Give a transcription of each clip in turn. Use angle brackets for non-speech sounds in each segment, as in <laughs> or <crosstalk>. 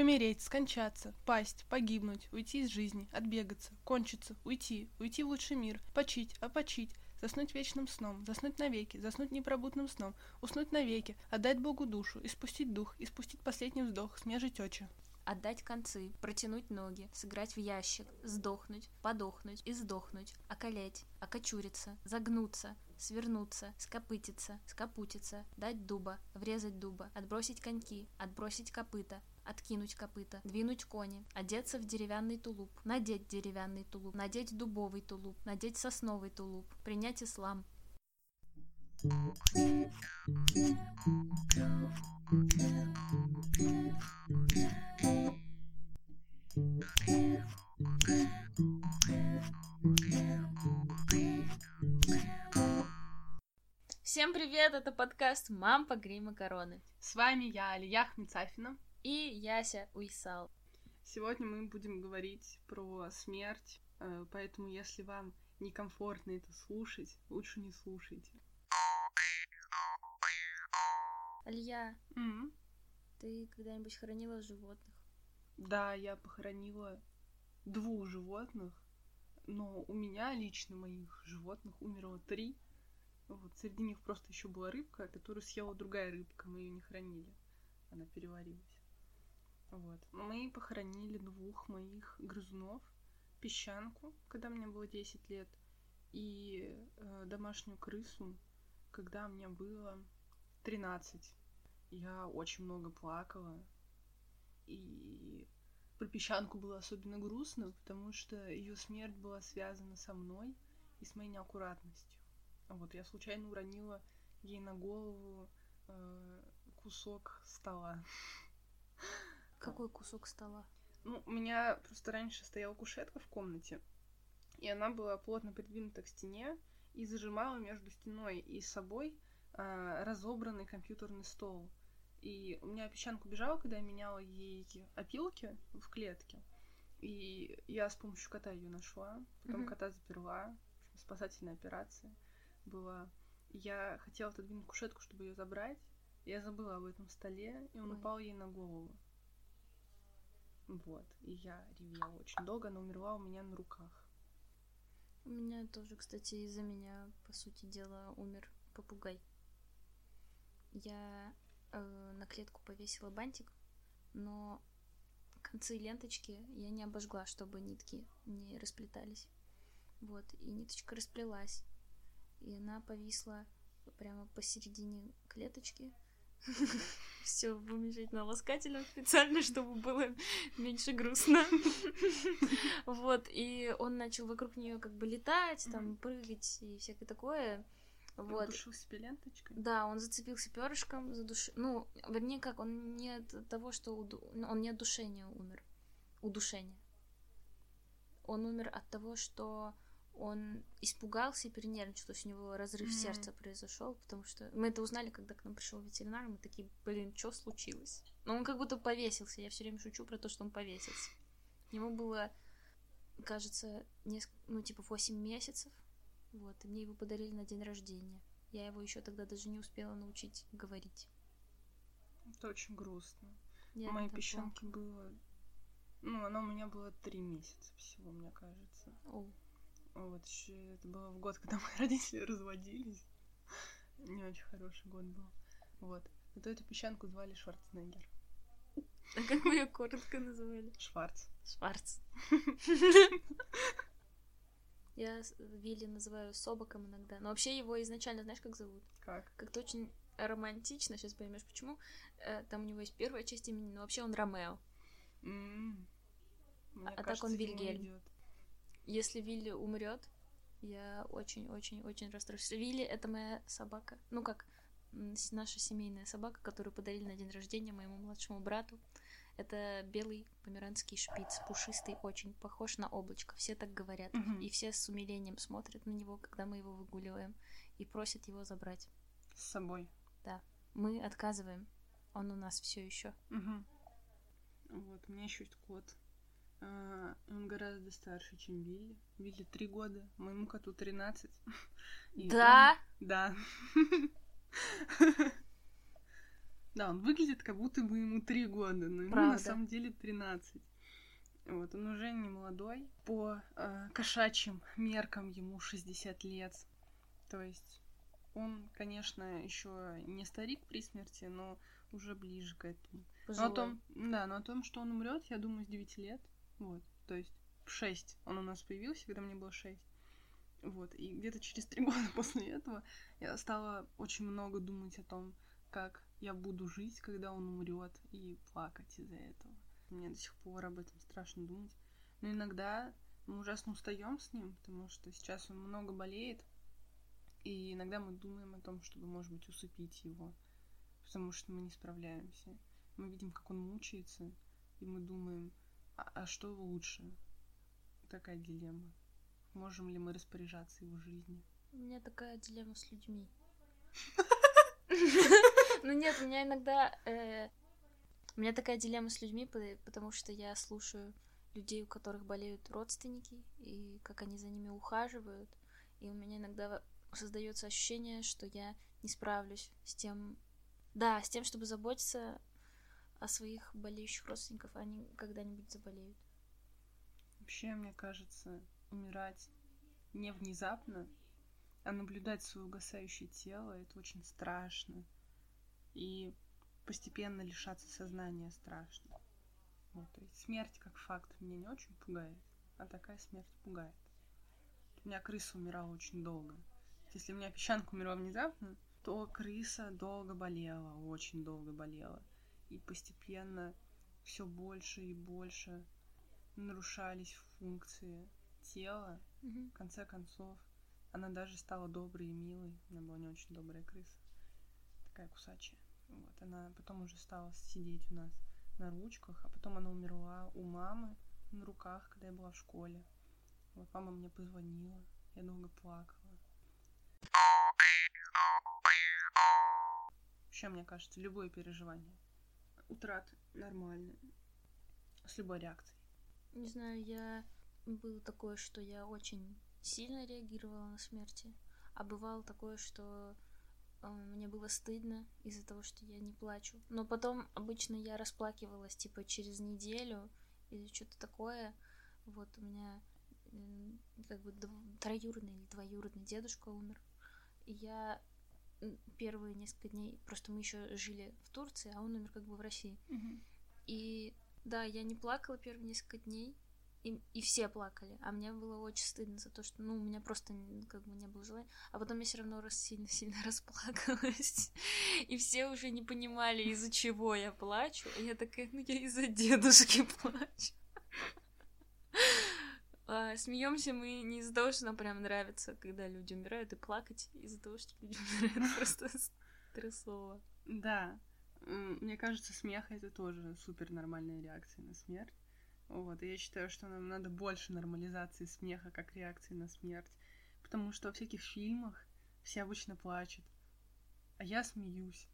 Помереть, скончаться, пасть, погибнуть, уйти из жизни, отбегаться, кончиться, уйти, уйти в лучший мир, почить, опочить, заснуть вечным сном, заснуть навеки, заснуть непробудным сном, уснуть навеки, отдать Богу душу, испустить дух, испустить последний вздох, смежить очи. Отдать концы, протянуть ноги, сыграть в ящик, сдохнуть, подохнуть и сдохнуть, околеть, окочуриться, загнуться, свернуться, скопытиться, скопутиться, дать дуба, врезать дуба, отбросить коньки, отбросить копыта, откинуть копыта, двинуть кони, одеться в деревянный тулуп, надеть деревянный тулуп, надеть дубовый тулуп, надеть сосновый тулуп, принять ислам. Всем привет, это подкаст «Мам, погрей макароны». С вами я, Алия Хмицафина. И Яся Уйсал. Сегодня мы будем говорить про смерть, э, поэтому если вам некомфортно это слушать, лучше не слушайте. Алия, М. ты когда-нибудь хоронила животных? Да, я похоронила двух животных, но у меня лично моих животных умерло три. Вот, среди них просто еще была рыбка, которую съела другая рыбка, мы ее не хранили. Она переварилась. Вот. Мы похоронили двух моих грызунов, песчанку, когда мне было 10 лет, и э, домашнюю крысу, когда мне было 13. Я очень много плакала, и про песчанку было особенно грустно, потому что ее смерть была связана со мной и с моей неаккуратностью. Вот, я случайно уронила ей на голову э, кусок стола. <laughs> Какой кусок стола? Ну, у меня просто раньше стояла кушетка в комнате, и она была плотно придвинута к стене и зажимала между стеной и собой э, разобранный компьютерный стол. И у меня песчанка убежала, когда я меняла ей опилки в клетке. И я с помощью кота ее нашла, потом Мгм. кота заперла. Спасательная операция была. Я хотела отодвинуть кушетку, чтобы ее забрать. Я забыла об этом столе, и он Ой. упал ей на голову. Вот. И я ревела очень долго, она умерла у меня на руках. У меня тоже, кстати, из-за меня, по сути дела, умер попугай. Я э, на клетку повесила бантик, но концы ленточки я не обожгла, чтобы нитки не расплетались. Вот, и ниточка расплелась. И она повисла прямо посередине клеточки. <laughs> Все вымещать на ласкательном специально, чтобы было меньше грустно. <laughs> Вот, и он начал вокруг нее как бы летать, там, прыгать и всякое такое. Вот. Он душил себе ленточкой. Да, он зацепился перышком за душ... Ну, вернее, как, он не от того, что уду- ну, он не от душения умер. Удушения. Он умер от того, что он испугался и перенервничал, то есть у него разрыв Мгм. сердца произошел, потому что мы это узнали, когда к нам пришел ветеринар, мы такие, блин, что случилось? Но он как будто повесился. Я все время шучу про то, что он повесился. Ему было, кажется, неск... ну, типа 8 месяцев. Вот, и мне его подарили на день рождения. Я его еще тогда даже не успела научить говорить. Это очень грустно. Я у моей песчанки было... Ну, она у меня была три месяца всего, мне кажется. О, Вот, еще это было в год, <laughs> когда мои родители разводились. Не очень хороший год был. Вот. Зато эту песчанку звали Шварценеггер. А как вы ее коротко называли? Шварц. Шварц. <laughs> Я Вилли называю собаком иногда. Но вообще его изначально, знаешь, как зовут? Как? Как-то очень романтично, сейчас поймешь почему. Э, Там у него есть первая часть имени, но вообще он Ромео. М. Мне А так кажется, он ему Вильгельм. Если Вилли умрет, я очень-очень-очень расстроюсь. Вилли это моя собака. Ну как, наша семейная собака, которую подарили на день рождения моему младшему брату. Это белый померанский шпиц, пушистый, очень похож на облачко. Все так говорят. Мгм. И все с умилением смотрят на него, когда мы его выгуливаем, и просят его забрать. С собой. Мы отказываем. Он у нас все еще. Мгм. Вот, у меня еще есть кот. А, Он гораздо старше, чем Вилли. Вилли три года, моему коту 13. <laughs> И Да? он- Да. <laughs> Да, он выглядит, как будто бы ему три года, но ему Правда. на самом деле 13. Вот, он уже не молодой. По э, кошачьим меркам ему 60 лет. То есть он, конечно, еще не старик при смерти, но уже ближе к этому. Но о том, да, но о том, что он умрет, я думаю, с 9 лет. Вот. То есть в 6 он у нас появился, когда мне было 6. Вот. И где-то через три года <laughs> после этого я стала очень много думать о том, как я буду жить, когда он умрет, и плакать из-за этого. Мне до сих пор об этом страшно думать. Но иногда мы ужасно устаем с ним, потому что сейчас он много болеет, и иногда мы думаем о том, чтобы, может быть, усыпить его, потому что мы не справляемся. Мы видим, как он мучается, и мы думаем, а, а что лучше? Такая дилемма. Можем ли мы распоряжаться его жизнью? У меня такая дилемма с людьми. <laughs> Ну нет, у меня иногда... э, У меня такая дилемма с людьми, по- потому что я слушаю людей, у которых болеют родственники, и как они за ними ухаживают. И у меня иногда создается ощущение, что я не справлюсь с тем... Да, с тем, чтобы заботиться о своих болеющих родственников, а они когда-нибудь заболеют. Вообще, мне кажется, умирать не внезапно, а наблюдать свое угасающее тело, это очень страшно. И постепенно лишаться сознания страшно. Вот, то есть смерть как факт меня не очень пугает, а такая смерть пугает. У меня крыса умирала очень долго. Если у меня песчанка умерла внезапно, то крыса долго болела, очень долго болела. И постепенно все больше и больше нарушались функции тела. Мгм. В конце концов, она даже стала доброй и милой. Она была не очень добрая крыса. Такая кусачая. Вот, она потом уже стала сидеть у нас на ручках, а потом она умерла у мамы на руках, когда я была в школе. Вот мама мне позвонила, я долго плакала. Вообще, мне кажется, любое переживание утраты нормальное. С любой реакцией. Не знаю, я было такое, что я очень сильно реагировала на смерти, а бывало такое, что мне было стыдно из-за того, что я не плачу. Но потом обычно я расплакивалась типа через неделю или что-то такое. Вот у меня как бы троюродный или двоюродный дедушка умер. И я первые несколько дней, просто мы еще жили в Турции, а он умер как бы в России. И да, я не плакала первые несколько дней, и, и все плакали, а мне было очень стыдно за то, что, ну, у меня просто как бы не было желания. А потом я все равно раз сильно-сильно <laughs> расплакалась, и все уже не понимали, из-за чего я плачу. И я такая, ну, я из-за дедушки <laughs> плачу. А, смеемся мы не из-за того, что нам прям нравится, когда люди умирают, и плакать из-за того, что люди <laughs> умирают просто стрессово. Да, мне кажется, смех это тоже супер нормальная реакция на смерть. Вот, и я считаю, что нам надо больше нормализации смеха как реакции на смерть. Потому что во всяких фильмах все обычно плачут, а я смеюсь.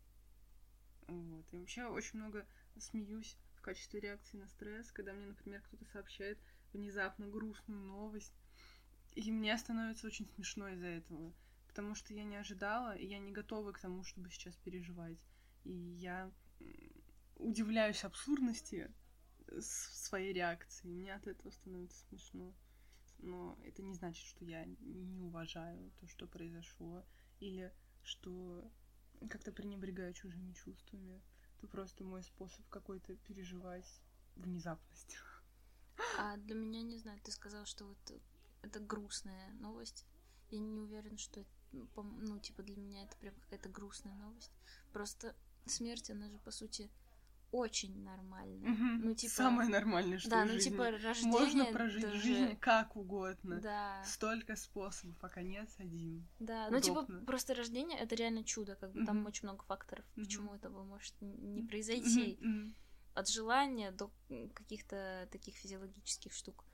Вот, и вообще очень много смеюсь в качестве реакции на стресс, когда мне, например, кто-то сообщает внезапно грустную новость, и мне становится очень смешно из-за этого, потому что я не ожидала, и я не готова к тому, чтобы сейчас переживать. И я удивляюсь абсурдности своей реакции. Мне от этого становится смешно. Но это не значит, что я не уважаю то, что произошло, или что как-то пренебрегаю чужими чувствами. Это просто мой способ какой-то переживать внезапность. А для меня, не знаю, ты сказал, что вот это грустная новость. Я не уверена, что это, ну, ну, типа, для меня это прям какая-то грустная новость. Просто смерть, она же, по сути, очень нормальная. Ну, типа... Самое нормальное, что да, ну, жизни. типа, рождение... Можно прожить даже- жизнь как угодно. Да, Столько способов, а конец один. да. Ну, типа, просто рождение — это реально чудо. Как бы там Мгм. очень много факторов, Мгм. почему этого может не произойти. Мгм. от желания до каких-то таких физиологических штук.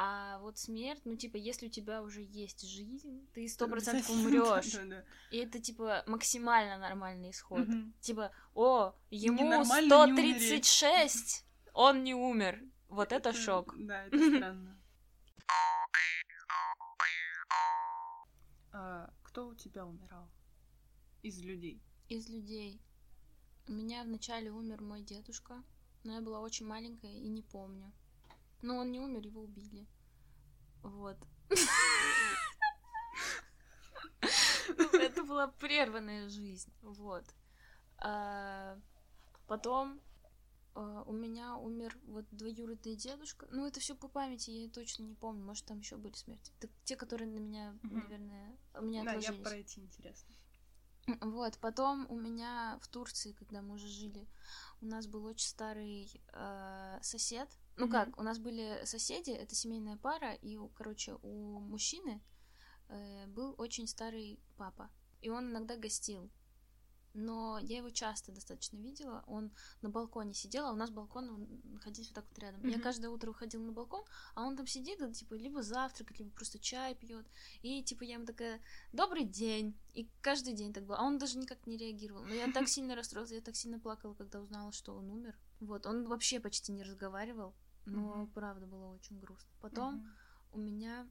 А вот смерть, ну, типа, если у тебя уже есть жизнь, ты сто процентов умрешь. <laughs> И это, типа, максимально нормальный исход. Типа, о, ему Ненормально не 136, он не умер. Вот это шок. Да, <laughs> это странно. А кто у тебя умирал? Из людей. Из людей. У меня вначале умер мой дедушка, но я была очень маленькая и не помню. Но он не умер, его убили. Вот. <laughs> Это была прерванная жизнь. Вот. А, потом а, у меня умер вот двоюродный дедушка. Ну, это все по памяти, я точно не помню. Может, там еще были смерти. Те, которые на меня, наверное, у меня Да, я отложились. про эти интересно. Вот, потом у меня в Турции, когда мы уже жили, у нас был очень старый э, сосед. Ну Мгм. как, у нас были соседи, это семейная пара, и, короче, у мужчины э, был очень старый папа, и он иногда гостил. Но я его часто достаточно видела. Он на балконе сидел, а у нас балкон он находился вот так вот рядом. Я Мгм. каждое утро выходила на балкон, а он там сидит, и, типа, либо завтракает, либо просто чай пьет. И, типа, я ему такая, добрый день. И каждый день так было. А он даже никак не реагировал. Но я так сильно расстроилась, я так сильно плакала, когда узнала, что он умер. Вот, он вообще почти не разговаривал. Но, Мгм. правда, было очень грустно. Потом Мгм. у меня,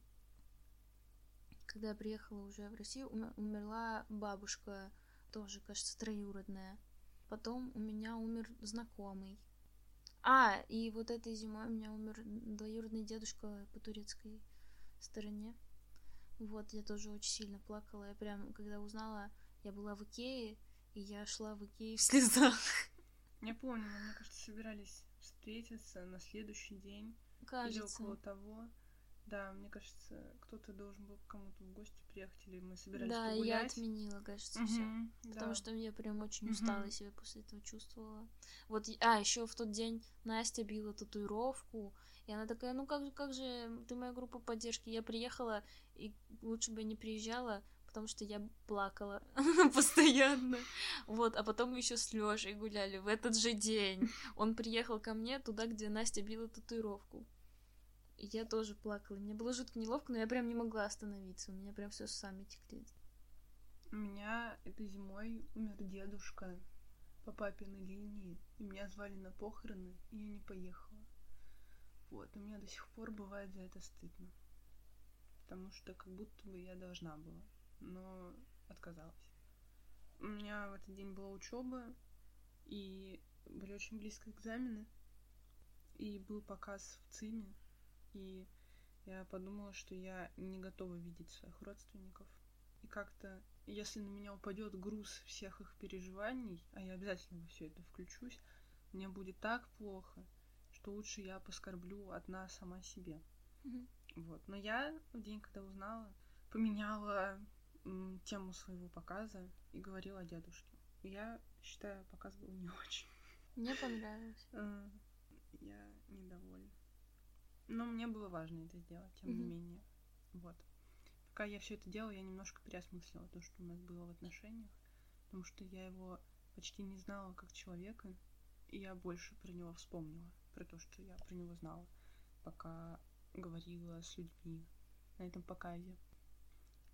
когда я приехала уже в Россию, уме- умерла бабушка, тоже, кажется, троюродная. Потом у меня умер знакомый. А, и вот этой зимой у меня умер двоюродный дедушка по турецкой стороне. Вот, я тоже очень сильно плакала. Я прям, когда узнала, я была в Икее, и я шла в Икее в слезах. Я помню, мы, мне кажется, собирались встретиться на следующий день или Кажется. около того. Да, мне кажется, кто-то должен был к кому-то в гости приехать, или мы собирались Да, и я погулять. отменила, кажется, все. Мгм, Потому да. что я прям очень устала себя после этого чувствовала. Вот, а, еще в тот день Настя била татуировку, и она такая, ну как же, как же, ты моя группа поддержки. Я приехала, и лучше бы я не приезжала, потому что я плакала <laughs> постоянно. Вот, а потом мы еще с Лешей гуляли в этот же день. Он приехал ко мне туда, где Настя била татуировку. Я тоже плакала. Мне было жутко неловко, но я прям не могла остановиться. У меня прям все сами текли. У меня этой зимой умер дедушка по папиной линии, и меня звали на похороны, и я не поехала. Вот, и мне до сих пор бывает за это стыдно. Потому что как будто бы я должна была, но отказалась. У меня в этот день была учеба, и были очень близко экзамены, и был показ в ЦИМе, и я подумала, что я не готова видеть своих родственников. И как-то, если на меня упадет груз всех их переживаний, а я обязательно во все это включусь, мне будет так плохо, что лучше я поскорблю одна сама себе. Мгм. Вот. Но я в день, когда узнала, поменяла тему своего показа и говорила о дедушке. Я считаю, показ был не <laughs> очень. Мне понравилось. Э, Я недовольна. Но мне было важно это сделать, тем не менее. Вот. Пока я все это делала, я немножко переосмыслила то, что у нас было в отношениях, потому что я его почти не знала как человека, и я больше про него вспомнила, про то, что я про него знала, пока говорила с людьми на этом показе.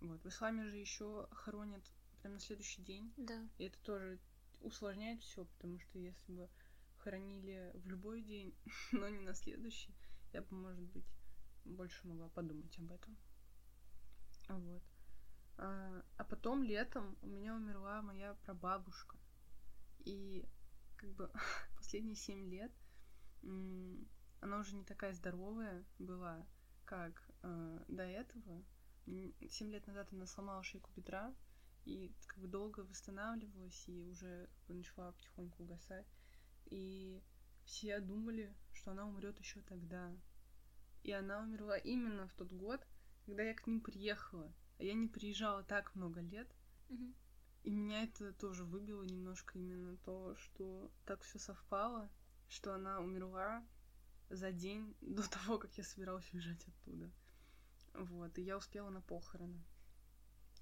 Вот. В исламе же еще хоронят прям на следующий день, Да. и это тоже усложняет все, потому что если бы хоронили в любой день, <laughs> но не на следующий, я бы, может быть, больше могла подумать об этом. Вот. А, а потом летом у меня умерла моя прабабушка. И как бы <laughs> последние семь лет она уже не такая здоровая была, как э, до этого. М, Семь лет назад она сломала шейку бедра, и как бы долго восстанавливалась и уже как бы начала потихоньку угасать. И все думали, что она умрет еще тогда. И она умерла именно в тот год, когда я к ним приехала. А я не приезжала так много лет. Мгм. И меня это тоже выбило немножко именно то, что так все совпало, что она умерла за день до <laughs> того, как я собиралась уезжать оттуда. Вот, и я успела на похороны.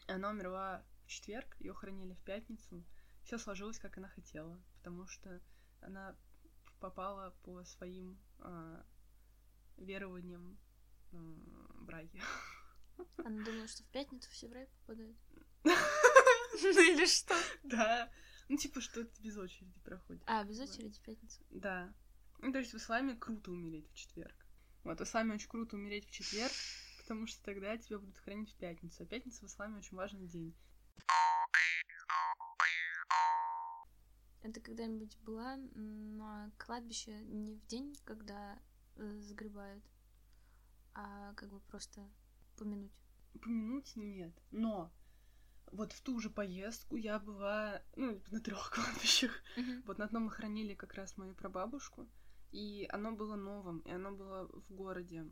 Она умерла в четверг, ее хоронили в пятницу. Все сложилось, как она хотела, потому что она попала по своим а, верованиям а, в рай. Она думала, что в пятницу все в рай попадают. <laughs> Ну или что? Да. Ну, типа, что это без очереди проходит. А, без очереди в пятницу. Да. Ну, то есть в исламе круто умереть в четверг. Вот, в исламе очень круто умереть в четверг, потому что тогда тебя будут хранить в пятницу. А пятница в исламе очень важный день. Это когда-нибудь была на кладбище не в день, когда э, загребают, а как бы просто помянуть? Помянуть нет. Но вот в ту же поездку я была, ну, на трех <laughs> кладбищах. Мгм. Вот на одном мы хранили как раз мою прабабушку, и оно было новым, и оно было в городе,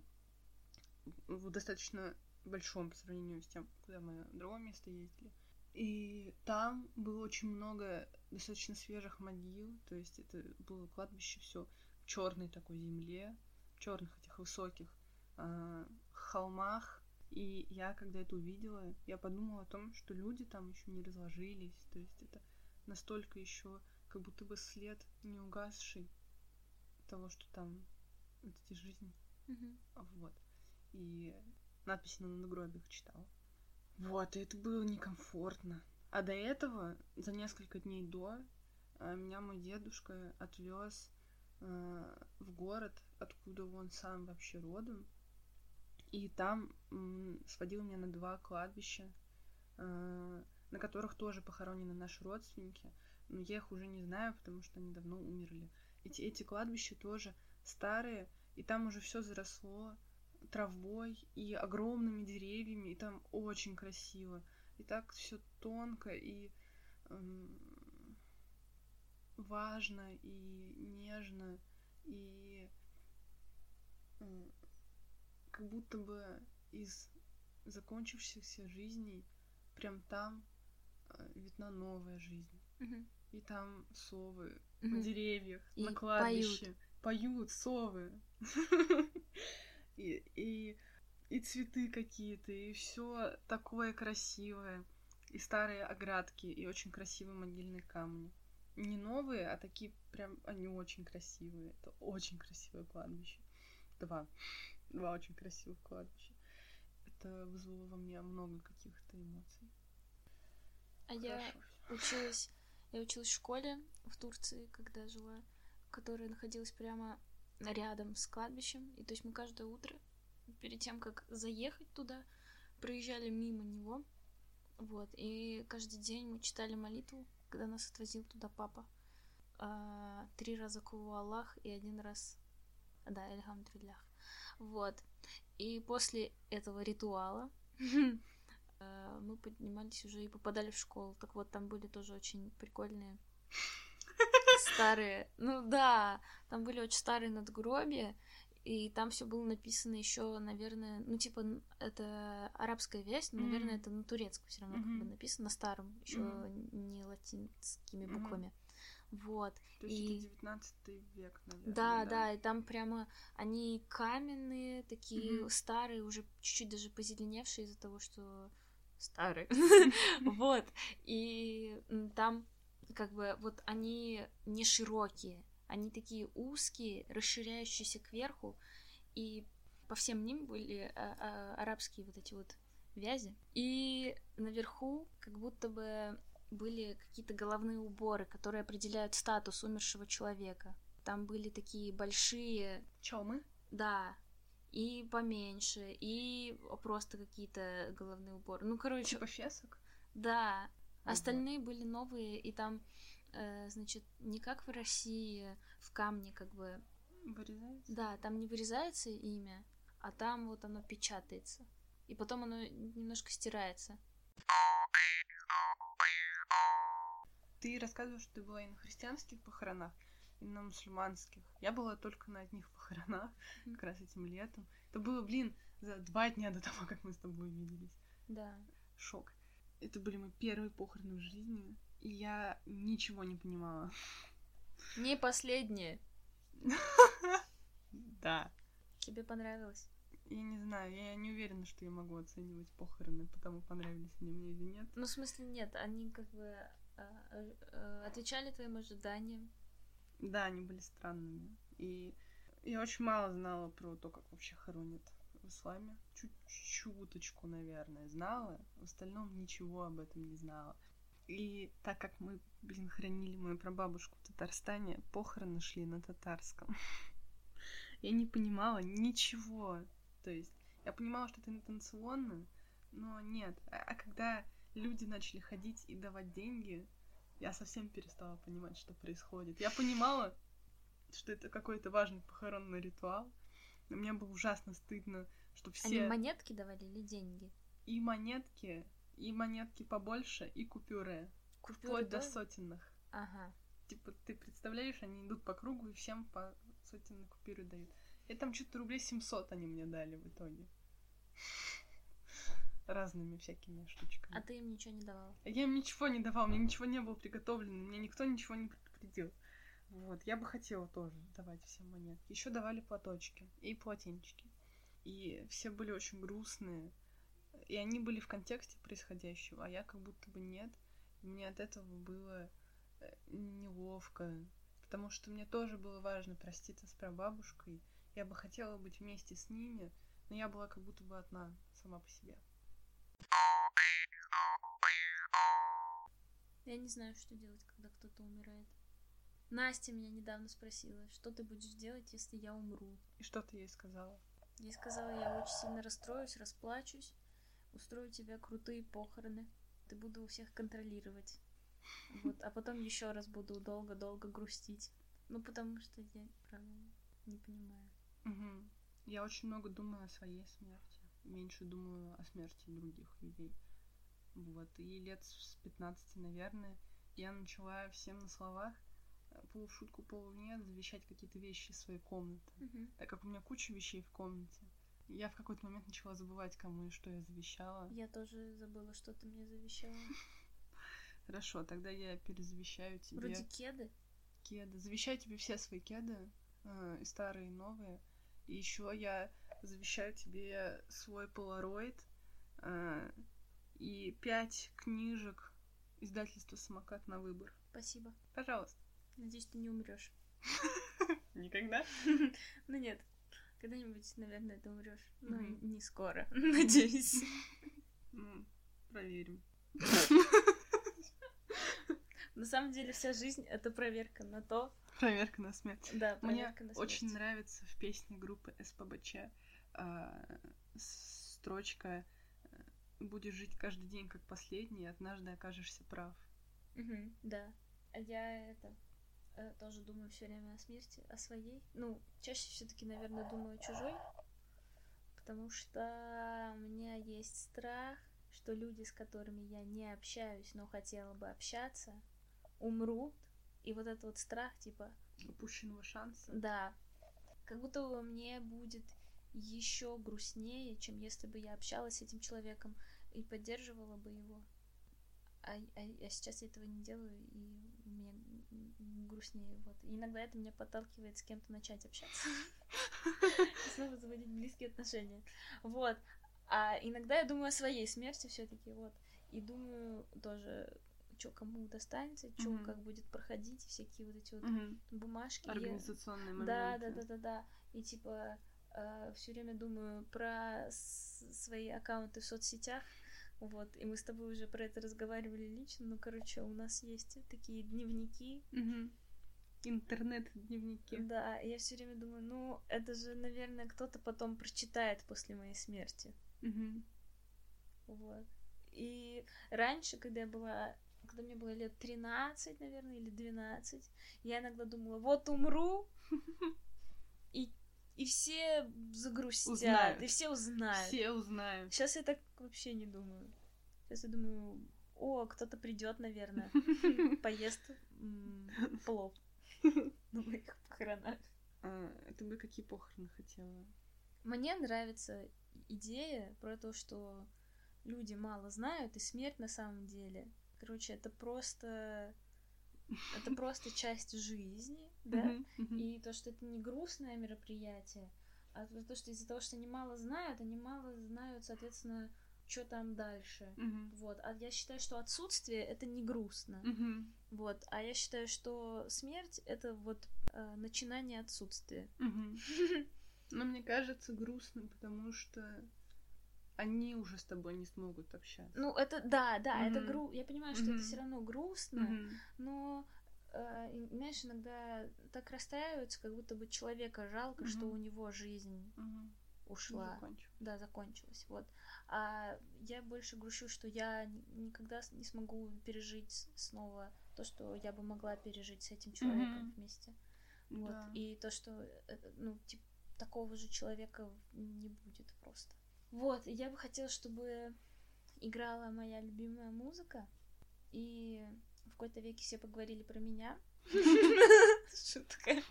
в достаточно большом по сравнению с тем, куда мы в другое место ездили. И там было очень много достаточно свежих могил, то есть это было кладбище все в черной такой земле, в черных этих высоких а, холмах. И я, когда это увидела, я подумала о том, что люди там еще не разложились, то есть это настолько еще как будто бы след не угасший того, что там вот эти жизни. Мгм. Вот. И надписи на надгробиях читала. Вот, и это было некомфортно. А до этого, за несколько дней до, а, меня мой дедушка отвез в город, откуда он сам вообще родом. И там сводил меня на два кладбища, а, на которых тоже похоронены наши родственники. Но я их уже не знаю, потому что они давно умерли. Эти, эти кладбища тоже старые, и там уже все заросло травой и огромными деревьями, и там очень красиво. И так все тонко и эм, важно и нежно и м, как будто бы из закончившихся жизней прям там э, видна новая жизнь. Мгм. И там совы Мгм. на деревьях, И на кладбище. Поют, совы. <laughs> И, и, и цветы какие-то, и все такое красивое. И старые оградки, и очень красивые могильные камни. Не новые, а такие прям, они очень красивые. Это очень красивое кладбище. Два. Два очень красивых кладбища. Это вызвало во мне много каких-то эмоций. А я Хорошо всё. училась, я училась в школе в Турции, когда жила, которая находилась прямо рядом с кладбищем. И то есть мы каждое утро, перед тем, как заехать туда, проезжали мимо него. Вот. И каждый день мы читали молитву, когда нас отвозил туда папа. А, три раза Кулу Аллах и один раз да, Альхамдулиллах. Вот. И после этого ритуала <laughs> э, мы поднимались уже и попадали в школу. Так вот, там были тоже очень прикольные старые. Ну да, там были очень старые надгробия, и там все было написано еще, наверное, ну типа это арабская вязь, но, наверное, это на турецком все равно как бы написано, на старом, еще не латинскими буквами. Вот. То есть И- это 19 век, наверное. Да, да, и там прямо они каменные, такие Мгм. старые, уже чуть-чуть даже позеленевшие из-за того, что старые. <laughs> <laughs> Вот. И там как бы вот они не широкие, они такие узкие, расширяющиеся кверху, и по всем ним были а, а, арабские вот эти вот вязи. И наверху как будто бы были какие-то головные уборы, которые определяют статус умершего человека. Там были такие большие, Чё да, и поменьше, и просто какие-то головные уборы. Ну, короче, Типа фесок? да. Остальные были новые, и там, э, значит, не как в России, в камне как бы, Вырезается? да, там не вырезается имя, а там вот оно печатается. И потом оно немножко стирается. Ты рассказываешь, что ты была и на христианских похоронах, и на мусульманских. Я была только на одних похоронах, Мгм. как раз этим летом. Это было, блин, за два дня до того, как мы с тобой увиделись. Да. Шок. Это были мои первые похороны в жизни, и я ничего не понимала. Не последнее. <laughs> Да. Тебе понравилось? Я не знаю, я не уверена, что я могу оценивать похороны, потому понравились они мне или нет. Ну, в смысле, нет, они как бы э, э, отвечали твоим ожиданиям. Да, они были странными. И я очень мало знала про то, как вообще хоронят в исламе. Чуть-чуточку, наверное, знала. В остальном ничего об этом не знала. И так как мы, блин, хранили мою прабабушку в Татарстане, похороны шли на татарском. <laughs> Я не понимала ничего. То есть я понимала, что это интенционно, но нет. А, а когда люди начали ходить и давать деньги, я совсем перестала понимать, что происходит. Я понимала, что это какой-то важный похоронный ритуал, но мне было ужасно стыдно, что все... Они монетки давали или деньги? И монетки, и монетки побольше, и купюры. Купюры Вплоть до тоже? сотенных. Ага. Типа, ты представляешь, они идут по кругу и всем по сотенной купюре дают. И там что-то рублей 700 они мне дали в итоге. Разными всякими штучками. А ты им ничего не давала? Я им ничего не давал, мне ничего не было приготовлено, мне никто ничего не предупредил. Вот, я бы хотела тоже давать всем монетки. Еще давали платочки и полотенчики. И все были очень грустные. И они были в контексте происходящего, а я как будто бы нет. И мне от этого было э, неловко. Потому что мне тоже было важно проститься с прабабушкой. Я бы хотела быть вместе с ними, но я была как будто бы одна сама по себе. Я не знаю, что делать, когда кто-то умирает. Настя меня недавно спросила, что ты будешь делать, если я умру. И что ты ей сказала? Я сказала, я очень сильно расстроюсь, расплачусь, устрою тебе крутые похороны. Ты буду у всех контролировать. Вот, а потом еще раз буду долго-долго грустить. Ну, потому что я, правда, не понимаю. Мгм. Я очень много думаю о своей смерти. Меньше думаю о смерти других людей. Вот. И лет с 15, наверное, я начала всем на словах, полушутку, полунет, завещать какие-то вещи из своей комнаты. Так как у меня куча вещей в комнате, я в какой-то момент начала забывать, кому и что я завещала. Я тоже забыла, что ты мне завещала. <laughs> Хорошо, тогда я перезавещаю тебе Вроде кеды. кеды. Завещаю тебе все свои кеды, э, и старые, и новые. И еще я завещаю тебе свой полароид э, и пять книжек издательства «Самокат» на выбор. Спасибо. Пожалуйста. Надеюсь, ты не умрешь. <laughs> Никогда? <laughs> Ну нет. Когда-нибудь, наверное, ты умрешь. Ну, Мгм. не скоро, <laughs> надеюсь. Проверим. На самом деле вся жизнь это проверка на то. Проверка на смерть. Да, Мне проверка на очень смерть. нравится в песне группы СПБЧ а, строчка э, «Будешь жить каждый день как последний, и однажды окажешься прав». Мгм, да. А я это э, тоже думаю все время о смерти, о своей. Ну, чаще все-таки, наверное, думаю о чужой. Потому что у меня есть страх, что люди, с которыми я не общаюсь, но хотела бы общаться, умрут. И вот этот вот страх, типа, Упущенного шанса. Да. Как будто бы мне будет еще грустнее, чем если бы я общалась с этим человеком и поддерживала бы его. А, а- а сейчас я этого не делаю, и мне грустнее. Вот. И иногда это меня подталкивает с кем-то начать общаться. <laughs> И Снова заводить близкие отношения. Вот. А иногда я думаю о своей смерти все-таки, вот. И думаю тоже, что кому достанется, что как будет проходить, всякие вот эти вот бумажки. Организационные моменты. Да, да, да, да, да. И типа все время думаю про свои аккаунты в соцсетях. Вот, и мы с тобой уже про это разговаривали лично. Ну, короче, у нас есть такие дневники. Мгм. Интернет-дневники. Да, я все время думаю, ну, это же, наверное, кто-то потом прочитает после моей смерти. Мгм. Вот. И раньше, когда я была, когда мне было лет 13, наверное, или 12, я иногда думала, вот умру, <laughs> и, все загрустят, Узнают. и все узнают. Все узнают. Сейчас я так вообще не думаю. Сейчас я думаю, о, кто-то придет, наверное, <laughs> поест плов <laughs> на моих похоронах. А, Ты бы какие похороны хотела? Мне нравится идея про то, что люди мало знают, и смерть на самом деле. Короче, это просто... Это просто часть жизни, да? И то, что это не грустное мероприятие, а то, то, что из-за того, что они мало знают, они мало знают, соответственно, что там дальше. Вот. А я считаю, что отсутствие это не грустно. Вот. А я считаю, что смерть это вот э, начинание отсутствия. <laughs> Но мне кажется грустно, потому что они уже с тобой не смогут общаться. Ну, это да, да, это Мгм. гру. Я понимаю, что Мгм. это все равно грустно, Мгм. но э, знаешь, иногда так расстраиваются, как будто бы человека жалко, что Мгм. у него жизнь Мгм. ушла. Закончу. Да, закончилась. Вот. А я больше грущу, что я ни- никогда не смогу пережить снова то, что я бы могла пережить с этим человеком Мгм. вместе. Вот. Да. И то, что, э, ну, типа, такого же человека не будет просто. Вот, и я бы хотела, чтобы играла моя любимая музыка, и какой-то веке все поговорили про меня. Шутка.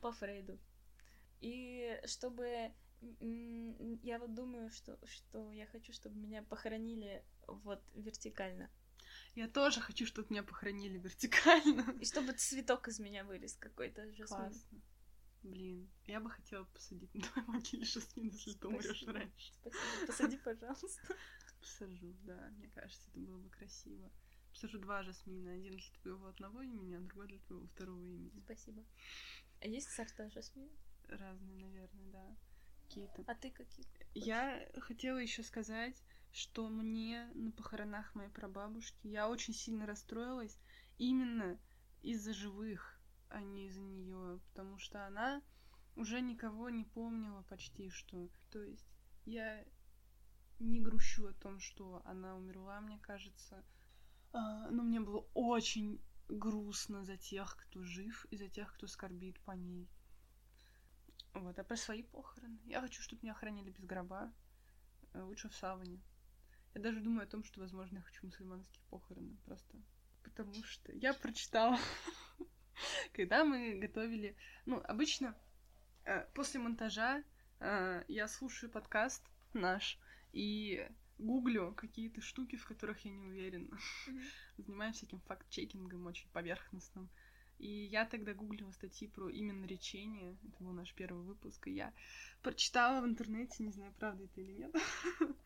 По Фрейду. И чтобы... Я вот думаю, что, что я хочу, чтобы меня похоронили вот вертикально. Я тоже хочу, чтобы меня похоронили вертикально. И чтобы цветок из меня вылез какой-то. Классно. Блин, я бы хотела посадить на твоей могиле жасмин, если ты умрешь Спасибо. раньше. Спасибо. Посади, пожалуйста. Посажу, да, мне кажется, это было бы красиво. Посажу два жасмина, один для твоего одного имени, а другой для твоего второго имени. Спасибо. А есть сорта жасмина? Разные, наверное, да. Какие-то. А ты какие? Я хотела еще сказать, что мне на похоронах моей прабабушки я очень сильно расстроилась именно из-за живых, а не из-за нее, потому что она уже никого не помнила почти что. То есть я не грущу о том, что она умерла, мне кажется. А, Но мне было очень грустно за тех, кто жив, и за тех, кто скорбит по ней. Вот, а про свои похороны. Я хочу, чтобы меня охранили без гроба. э, Лучше в саване. Я даже думаю о том, что, возможно, я хочу мусульманские похороны. Просто потому что я прочитала, <laughs> когда мы готовили... Ну, обычно э, после монтажа э, я слушаю подкаст наш и гуглю какие-то штуки, в которых я не уверена. <laughs> Занимаюсь всяким факт-чекингом очень поверхностным. И я тогда гуглила статьи про именно речение. Это был наш первый выпуск. И я прочитала в интернете, не знаю, правда это или нет, <laughs>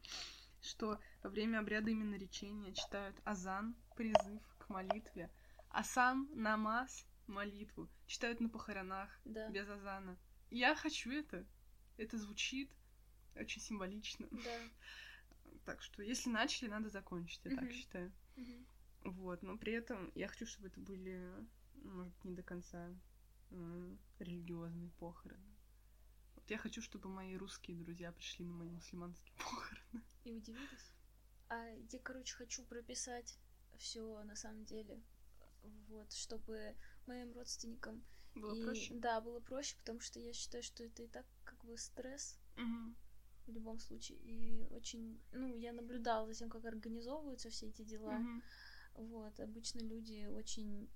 что во время обряда именно речения читают азан, призыв к молитве, а сам намаз, молитву, читают на похоронах Да. без азана. Я хочу это. Это звучит очень символично. Да. <laughs> Так что, если начали, надо закончить, я так Мгм. считаю. Мгм. Вот, но при этом я хочу, чтобы это были, может, быть, не до конца м, религиозные похороны. Вот я хочу, чтобы мои русские друзья пришли на мои мусульманские <laughs> похороны. И удивились. А я, короче, хочу прописать все на самом деле. Вот, чтобы моим родственникам Было и- проще? Да, было проще, потому что я считаю, что это и так как бы стресс Мгм. В любом случае. И очень, ну, я наблюдала за тем, как организовываются все эти дела. Мгм. Вот, обычно люди очень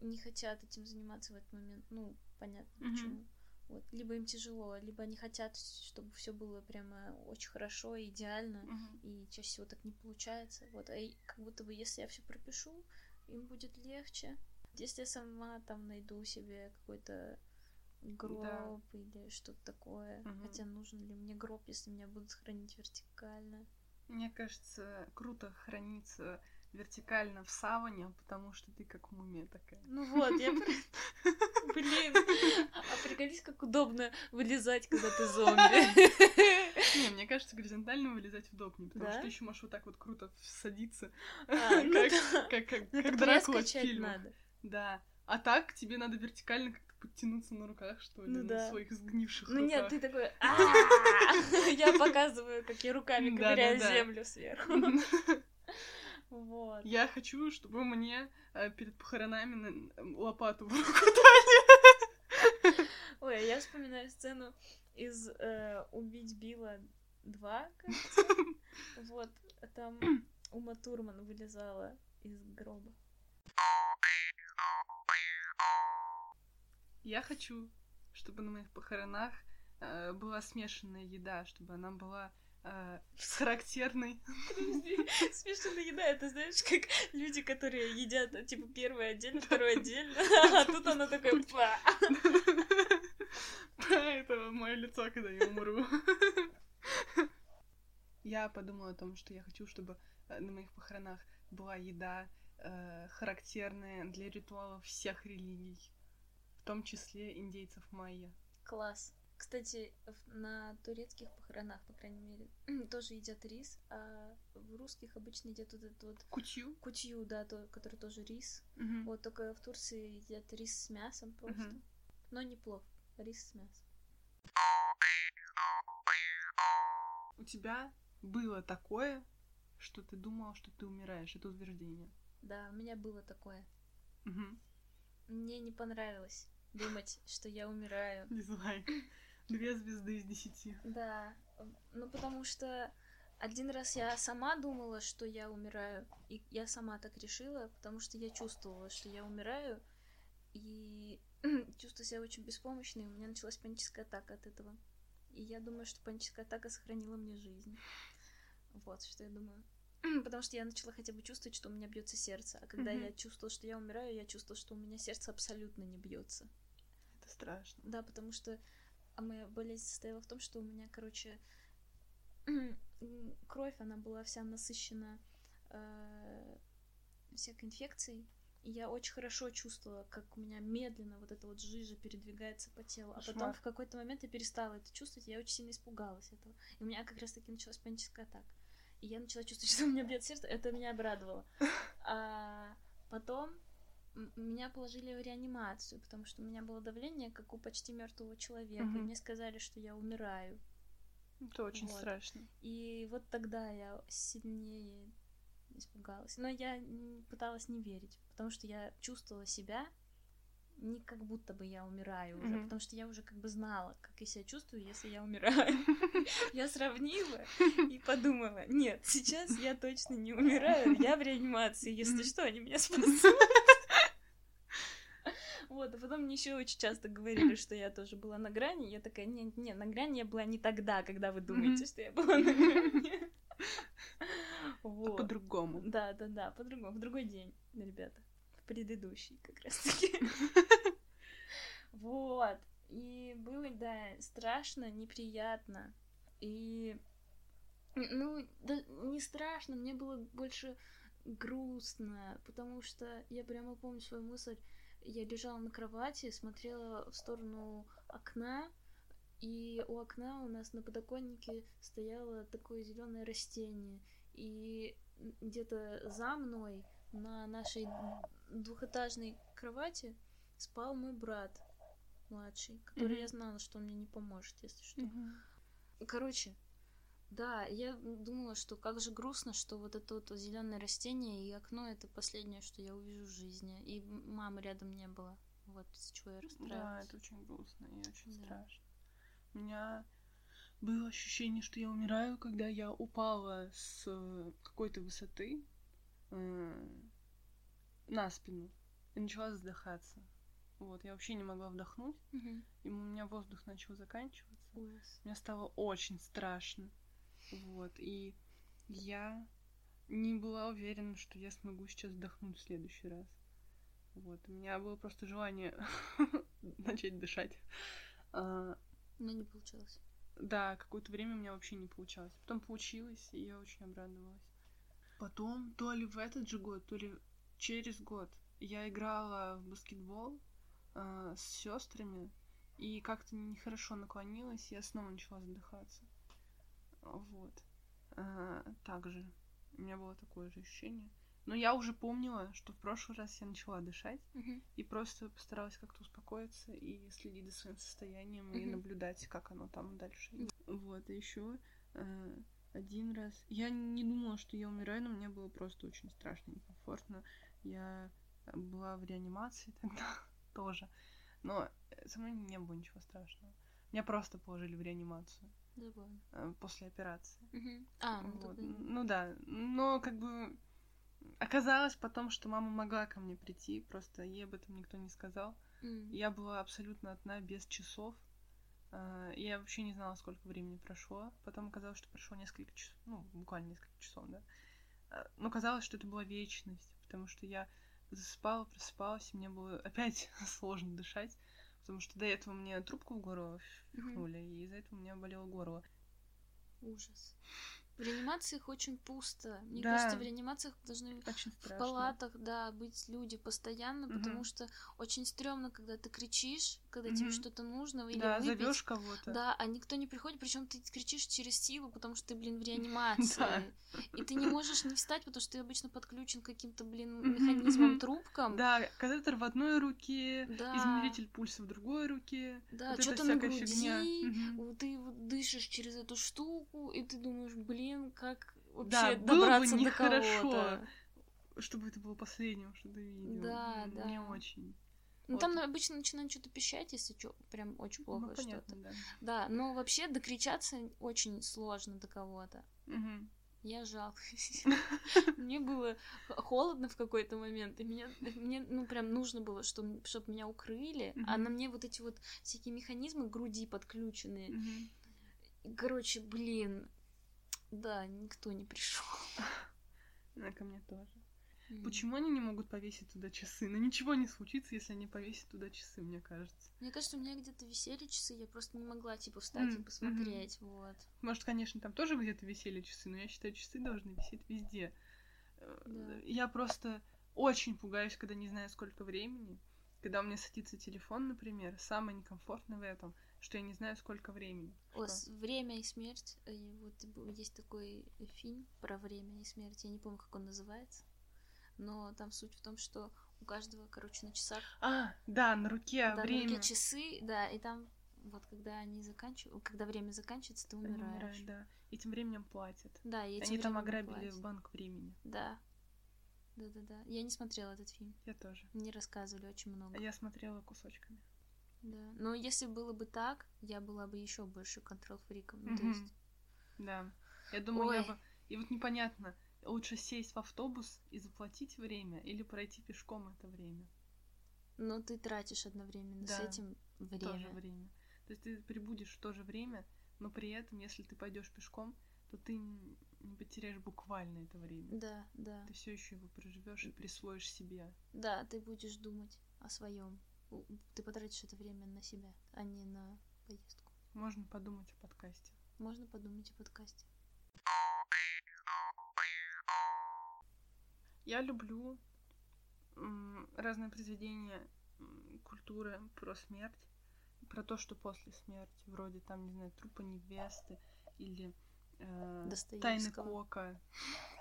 не хотят этим заниматься в этот момент. Ну, понятно Мгм. почему. Вот, либо им тяжело, либо они хотят, чтобы все было прямо очень хорошо и идеально. Мгм. И чаще всего так не получается. Вот, а как будто бы если я все пропишу, им будет легче. Если я сама там найду себе какой-то гроб или что-то такое. Мгм. Хотя нужен ли мне гроб, если меня будут хранить вертикально? Мне кажется, круто храниться вертикально в саване, потому что ты как мумия такая. Ну вот, я... <laughs> Блин, а приколись, как удобно вылезать, когда ты зомби. Не, мне кажется, горизонтально вылезать удобнее, потому Да? что еще можешь вот так вот круто садиться, А, <laughs> ну как, да. как, как, Ну как так Дракула в фильмах. Да. А так тебе надо вертикально как-то подтянуться на руках, что ли, Ну на да. своих сгнивших Ну руках. нет, ты такой... <laughs> Я показываю, как я руками ковыряю землю сверху. <laughs> Вот. Я хочу, чтобы мне э, перед похоронами на- лопату в руку <laughs> дали. Ой, а я вспоминаю сцену из э, «Убить Билла 2», кажется. Вот, там <clears throat> Ума Турман вылезала из гроба. Я хочу, чтобы на моих похоронах э, была смешанная еда, чтобы она была э, с характерной. Подожди, смешанная еда, это знаешь, как люди, которые едят, ну, типа, первое отдельно, второе отдельно, <laughs> а тут она такая, па. <laughs> Это мое лицо, когда я умру. <laughs> Я подумала о том, что я хочу, чтобы э, на моих похоронах была еда, э, характерная для ритуалов всех религий, в том числе индейцев майя. Класс. Кстати, на турецких похоронах, по крайней мере, <clears throat> тоже едят рис, а в русских обычно едят вот этот вот Кутью. кутью, да, то, который тоже рис. Мгм. Вот только в Турции едят рис с мясом просто. Мгм. Но не плов, рис с мясом. У тебя было такое, что ты думал, что ты умираешь, это утверждение. Да, у меня было такое. Мгм. Мне не понравилось думать, что я умираю. Дизлайк. Две звезды из десяти. Да, ну потому что один раз я сама думала, что я умираю, и я сама так решила, потому что я чувствовала, что я умираю, и <clears throat> чувствую себя очень беспомощной, и у меня началась паническая атака от этого. И я думаю, что паническая атака сохранила мне жизнь. Вот, что я думаю. Потому что я начала хотя бы чувствовать, что у меня бьется сердце. А когда Мгм. я чувствовала, что я умираю, я чувствовала, что у меня сердце абсолютно не бьется. Это страшно. Да, потому что а моя болезнь состояла в том, что у меня, короче, <clears throat> кровь, она была вся насыщена э, всякой инфекцией. И я очень хорошо чувствовала, как у меня медленно вот эта вот жижа передвигается по телу. А потом Кошмар. в какой-то момент я перестала это чувствовать, я очень сильно испугалась этого. И у меня как раз таки началась паническая атака. И я начала чувствовать, <laughs> что у меня бьет сердце, это меня обрадовало. А потом меня положили в реанимацию, потому что у меня было давление, как у почти мертвого человека. И Мгм. мне сказали, что я умираю. Это очень Вот. страшно. И вот тогда я сильнее испугалась. Но я пыталась не верить, потому что я чувствовала себя не как будто бы я умираю уже, Мгм. потому что я уже как бы знала, как я себя чувствую, если я умираю. <laughs> Я сравнила и подумала, нет, сейчас я точно не умираю, я в реанимации, если что, они меня спасут. <laughs> Вот, а потом мне еще очень часто говорили, что я тоже была на грани. Я такая, не, не, на грани я была не тогда, когда вы думаете, что я была на грани. А Вот. по-другому. Да, да, да, по-другому, в другой день, ребята. Предыдущий, как раз таки. Вот. И было, да, страшно, неприятно. И, ну, да, не страшно, мне было больше грустно, потому что я прямо помню свою мысль. Я лежала на кровати, смотрела в сторону окна, и у окна у нас на подоконнике стояло такое зеленое растение. И где-то за мной на нашей двухэтажной кровати спал мой брат младший, который Мгм. я знала, что он мне не поможет, если что. Мгм. Короче, да, я думала, что как же грустно, что вот это вот зеленое растение и окно это последнее, что я увижу в жизни. И мамы рядом не было. Вот с чего я Да, расстраивалась. это очень грустно и очень Да. страшно. У меня было ощущение, что я умираю, когда я упала с э, какой-то высоты э, на спину и начала задыхаться. Вот, я вообще не могла вдохнуть, Мгм. и у меня воздух начал заканчиваться. Ужас. Мне стало очень страшно. Вот, и я не была уверена, что я смогу сейчас вдохнуть в следующий раз. Вот, у меня было просто желание <laughs> начать дышать. А, Но не получилось. да, какое-то время у меня вообще не получалось. Потом получилось, и я очень обрадовалась. Потом, то ли в этот же год, то ли через год, я играла в баскетбол а, с сестрами, и как-то нехорошо наклонилась, и я снова начала задыхаться. Вот. А, также у меня было такое же ощущение. Но я уже помнила, что в прошлый раз я начала дышать, Мгм. и просто постаралась как-то успокоиться и следить за своим состоянием и Мгм. наблюдать, как оно там дальше. Вот, и еще один раз. Я не думала, что я умираю, но мне было просто очень страшно, некомфортно. Я э, была в реанимации тогда <laughs> тоже. Но э, со мной не было ничего страшного. Меня просто положили в реанимацию Забавно. э, после операции. Мгм. А, ну Вот. Ну да, но как бы оказалось потом, что мама могла ко мне прийти, просто ей об этом никто не сказал. М. Я была абсолютно одна, без часов. И Я вообще не знала, сколько времени прошло. Потом оказалось, что прошло несколько часов, ну, буквально несколько часов, да. А, Но казалось, что это была вечность, потому что я засыпала, просыпалась, и мне было <laughs> опять <laughs> сложно дышать, потому что до этого мне трубку в горло впихнули, и из-за этого у меня болело горло. Ужас. В реанимациях очень пусто. Мне Да. кажется, в реанимациях должны Очень в палатах, да, быть люди постоянно, Мгм. потому что очень стрёмно, когда ты кричишь, когда тебе Мгм. что-то нужно, или Да, выпить. зовешь кого-то. Да, а никто не приходит, причем ты кричишь через силу, потому что ты, блин, в <laughs> реанимации. И ты не можешь не встать, потому что ты обычно подключен к каким-то, блин, мгм. трубкам. Да, катетер в одной руке, Да. измеритель пульса в другой руке. Да, вот что-то на груди, фигня. Ты дышишь через эту штуку, и ты думаешь, блин, как Да, вообще было бы добраться до нехорошо. кого-то. чтобы это было последним, что ты видел. Да, М, да. Мне очень. Ну, Вот. там обычно начинают что-то пищать, если чё, прям очень плохо ну, что-то. понятно, да. Да, но вообще докричаться очень сложно до кого-то. Мгм. Я жалуюсь. <laughs> Мне было холодно в какой-то момент, и меня, мне, ну, прям нужно было, чтобы, чтобы меня укрыли, а на мне вот эти вот всякие механизмы груди подключенные. Короче, блин, да, никто не пришел. Да, <laughs> ко мне тоже. Почему они не могут повесить туда часы? Ну ничего не случится, если они повесят туда часы, мне кажется. Мне кажется, у меня где-то висели часы, я просто не могла, типа, встать и М, посмотреть, вот. Может, конечно, там тоже где-то висели часы, но я считаю, часы должны висеть везде. Э, Да. Я просто очень пугаюсь, когда не знаю, сколько времени. Когда у меня садится телефон, например, самое некомфортное в этом, что я не знаю, сколько времени. О, Что? «Время и смерть», э, вот есть такой фильм про время и смерть, я не помню, как он называется, но там суть в том, что у каждого, короче, на часах А, да, на руке да, на время. руке часы, да, и там вот когда они заканчивают, когда время заканчивается, ты умираешь. умирают, да. И тем временем платят. Да, и Они там ограбили платят. банк времени. Да. Да-да-да. Я не смотрела этот фильм. Я тоже. Мне рассказывали очень много. Я смотрела кусочками. Да. Но если было бы так, я была бы еще больше контрол-фриком. То Мгм. есть... Да. Я думаю, я Ой. бы... И вот непонятно, лучше сесть в автобус и заплатить время или пройти пешком это время. Но ты тратишь одновременно с Да. этим время. тоже время. То есть ты прибудешь в то же время, но при этом, если ты пойдешь пешком, то ты не потеряешь буквально это время. Да, да. Ты все еще его проживешь и присвоишь себе. Да, ты будешь думать о своем. Ты потратишь это время на себя, а не на поездку. Можно подумать о подкасте. Можно подумать о подкасте. Я люблю разные произведения культуры про смерть, про то, что после смерти, вроде там, не знаю, трупа невесты или э, Тайны. Кока.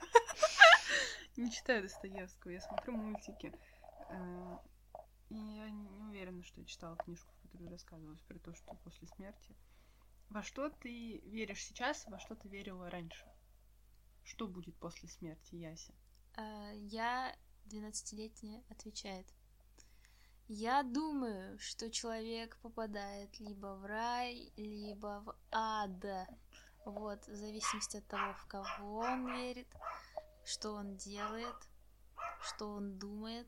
<laughs> Не читаю Достоевского, я смотрю мультики. Я не уверена, что я читала книжку, в которой рассказывалось про то, что после смерти. Во что ты веришь сейчас, во что ты верила раньше? Что будет после смерти, Яся? А, Я 12-летняя отвечает. Я думаю, что человек попадает либо в рай, либо в ад. Вот, в зависимости от того, в кого он верит, что он делает, что он думает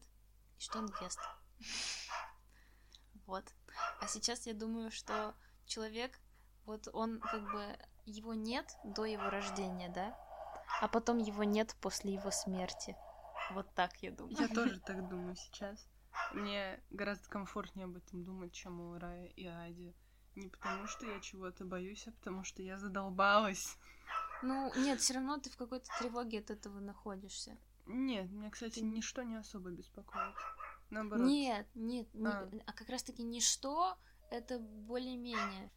и что он ест. Вот. А сейчас я думаю, что человек, вот он как бы его нет до его рождения, да? А потом его нет после его смерти. Вот так я думаю. Я тоже так думаю сейчас. Мне гораздо комфортнее об этом думать, чем о рае и аде. Не потому, что я чего-то боюсь, а потому что я задолбалась. Ну, нет, все равно ты в какой-то тревоге от этого находишься. Нет, меня, кстати, ничто не особо беспокоит. Наоборот. Нет, нет, не- А. а. как раз-таки ничто это более-менее.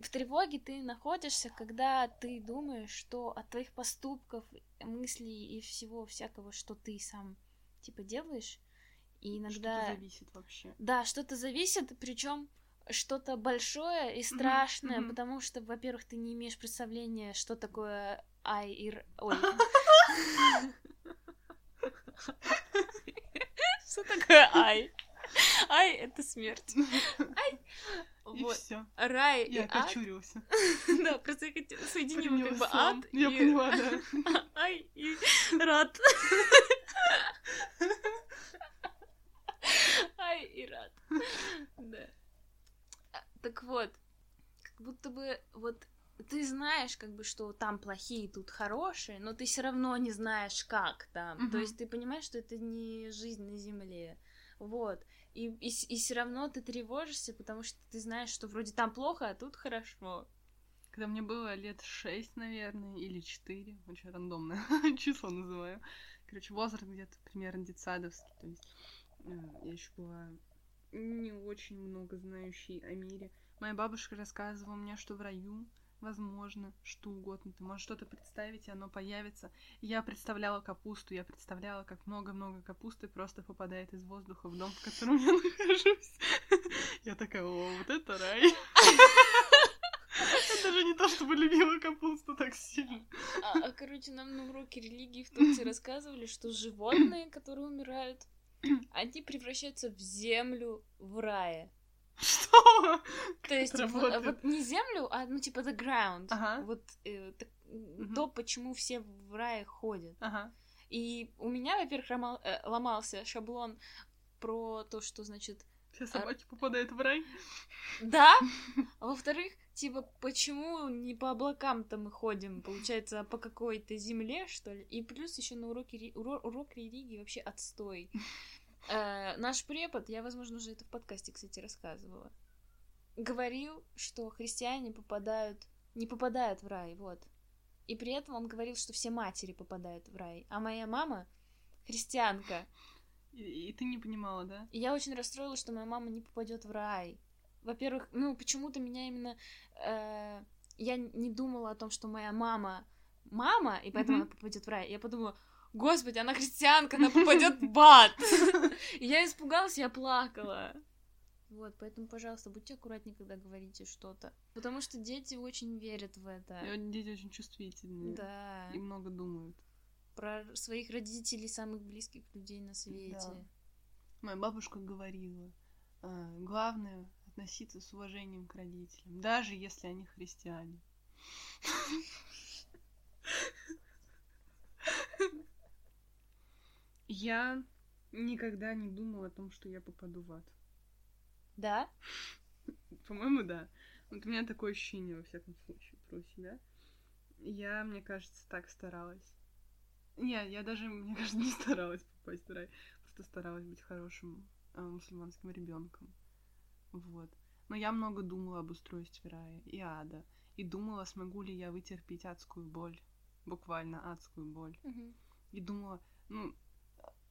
В тревоге ты находишься, когда ты думаешь, что от твоих поступков, мыслей и всего всякого, что ты сам типа делаешь, и иногда Что-то зависит вообще. Да, что-то зависит, причем что-то большое и страшное, мгм. потому что, во-первых, ты не имеешь представления, что такое ай и р- Ой. <laughs> Что такое ай? Ай — это смерть. Ай. И Вот. все. Рай и Я ад. окочурился. <laughs> Да, просто я хотела соединила как бы ад Я и поняла, да. <laughs> ай и рад. <laughs> Ай и рад. Да. Так вот, как будто бы вот ты знаешь, как бы, что там плохие, тут хорошие, но ты все равно не знаешь, как там. То Мгм. есть ты понимаешь, что это не жизнь на земле. Вот. И, и, все равно ты тревожишься, потому что ты знаешь, что вроде там плохо, а тут хорошо. Когда мне было лет шесть, наверное, или четыре, очень рандомное <laughs> число называю. Короче, возраст где-то примерно детсадовский. То есть э, я еще была не очень много знающей о мире. Моя бабушка рассказывала мне, что в раю возможно что угодно. Ты можешь что-то представить, и оно появится. Я представляла капусту, я представляла, как много-много капусты просто попадает из воздуха в дом, в котором я <laughs> нахожусь. Я такая, о, вот это рай. Это даже не то, чтобы полюбила капусту так сильно. А, а, короче, нам на уроке религии в Турции <laughs> рассказывали, что животные, которые умирают, они превращаются в землю в рае. <laughs> Что? То есть вот, работает? вот не землю, а ну типа the ground. Ага. Вот э, так- Мгм. то, почему все в рае ходят. Ага. И у меня, во-первых, ломал- э, ломался шаблон про то, что значит Все собаки попадают в рай. да, <laughs> а во-вторых, типа, почему не по облакам-то мы ходим, получается, а по какой-то земле, что ли? И плюс еще на уроке уро- урок религии вообще отстой. Э, наш препод, я, возможно, уже это в подкасте, кстати, рассказывала, говорил, что христиане попадают, не попадают в рай, вот. И при этом он говорил, что все матери попадают в рай. А моя мама христианка. И, и ты не понимала, да? И я очень расстроилась, что моя мама не попадет в рай. Во-первых, ну, почему-то меня именно... э, я не думала о том, что моя мама мама, и поэтому Мгм. она попадет в рай. Я подумала, господи, она христианка, она <laughs> попадет в ад. <laughs> И я испугалась, я плакала. Вот, поэтому, пожалуйста, будьте аккуратнее, когда говорите что-то. Потому что дети очень верят в это. И Дети очень чувствительные. Да. И много думают. Про своих родителей, самых близких людей на свете. Да. Моя бабушка говорила, «А, главное относиться с уважением к родителям, даже если они христиане. <laughs> Я никогда не думала о том, что я попаду в ад. Да? По-моему, да. Вот у меня такое ощущение, во всяком случае, про себя. Я, мне кажется, так старалась. Не, я даже, мне кажется, не старалась попасть в рай. Просто старалась быть хорошим э, мусульманским ребенком. Вот. Но я много думала об устройстве рая и ада. И думала, смогу ли я вытерпеть адскую боль. Буквально адскую боль. Мгм. И думала, ну,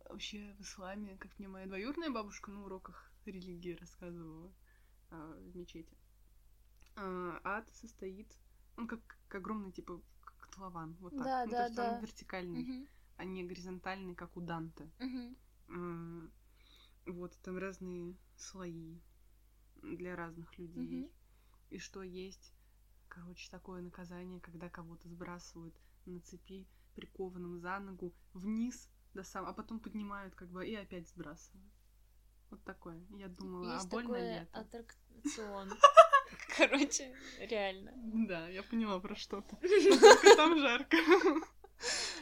вообще в исламе, как мне моя двоюродная бабушка на уроках религии рассказывала а, в мечети, а, ад состоит, он как, как огромный, типа, как котлован, вот так. Да, ну, да, то есть да. он вертикальный, Мгм. а не горизонтальный, как у Данте. Мгм. М, Вот, там разные слои для разных людей. Мгм. И что есть, короче, такое наказание, когда кого-то сбрасывают на цепи, прикованным за ногу, вниз до сам, а потом поднимают как бы и опять сбрасывают. Вот такое. Я думала, Есть а больно ли такой это? аттракцион. <laughs> Короче, реально. Да, я поняла про что-то. <laughs> Там жарко.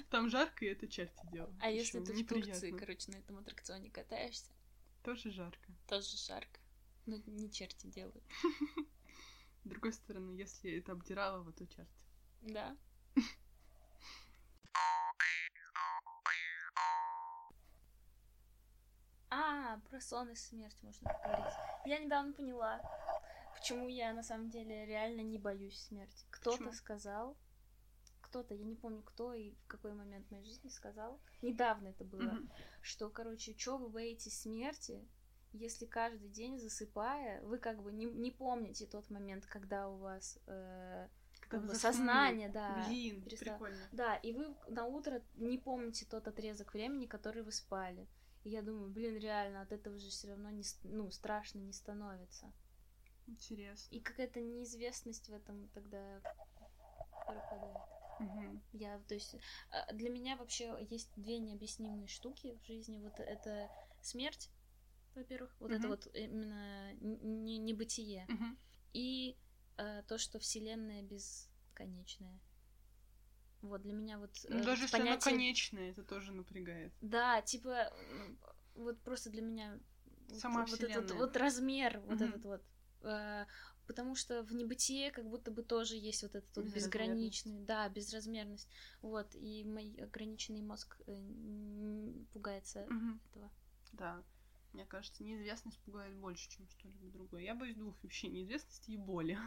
Там жарко, и это черти делают. А если ты в Турции, короче, на этом аттракционе катаешься, Тоже жарко. тоже жарко. Но не черти делают. <laughs> С другой стороны, если это обдиралово, то черти. Да. А, про сон и смерть можно поговорить. Я недавно поняла, почему я на самом деле реально не боюсь смерти. Кто-то сказал, кто-то, я не помню кто и в какой момент моей жизни сказал, недавно это было, Мгм. что, короче, что вы боитесь смерти, если каждый день засыпая, вы как бы не, не помните тот момент, когда у вас э, как бы сознание, да. Блин, перестало. прикольно. Да, и вы на утро не помните тот отрезок времени, который вы спали. И я думаю, блин, реально, от этого же все равно не, ну, страшно не становится. Интересно. И какая-то неизвестность в этом тогда пропадает. Мгм. Я, то есть, а, для меня вообще есть две необъяснимые штуки в жизни. Вот это смерть, во-первых, вот это Мгм. вот именно не небытие. Мгм. И э, то, что Вселенная бесконечная. Вот для меня вот Ну, э, даже если понятие- конечное, это тоже напрягает. Да, типа вот просто для меня вот- Сама вот, этот Вселенная. вот размер, вот Мгм. этот вот. э, потому что в небытие как будто бы тоже есть вот этот вот безграничный, да, безразмерность. Вот, и мой ограниченный мозг э, пугается Мгм. этого. Да. Мне кажется, неизвестность пугает больше, чем что-либо другое. Я боюсь двух вещей: неизвестности и боли.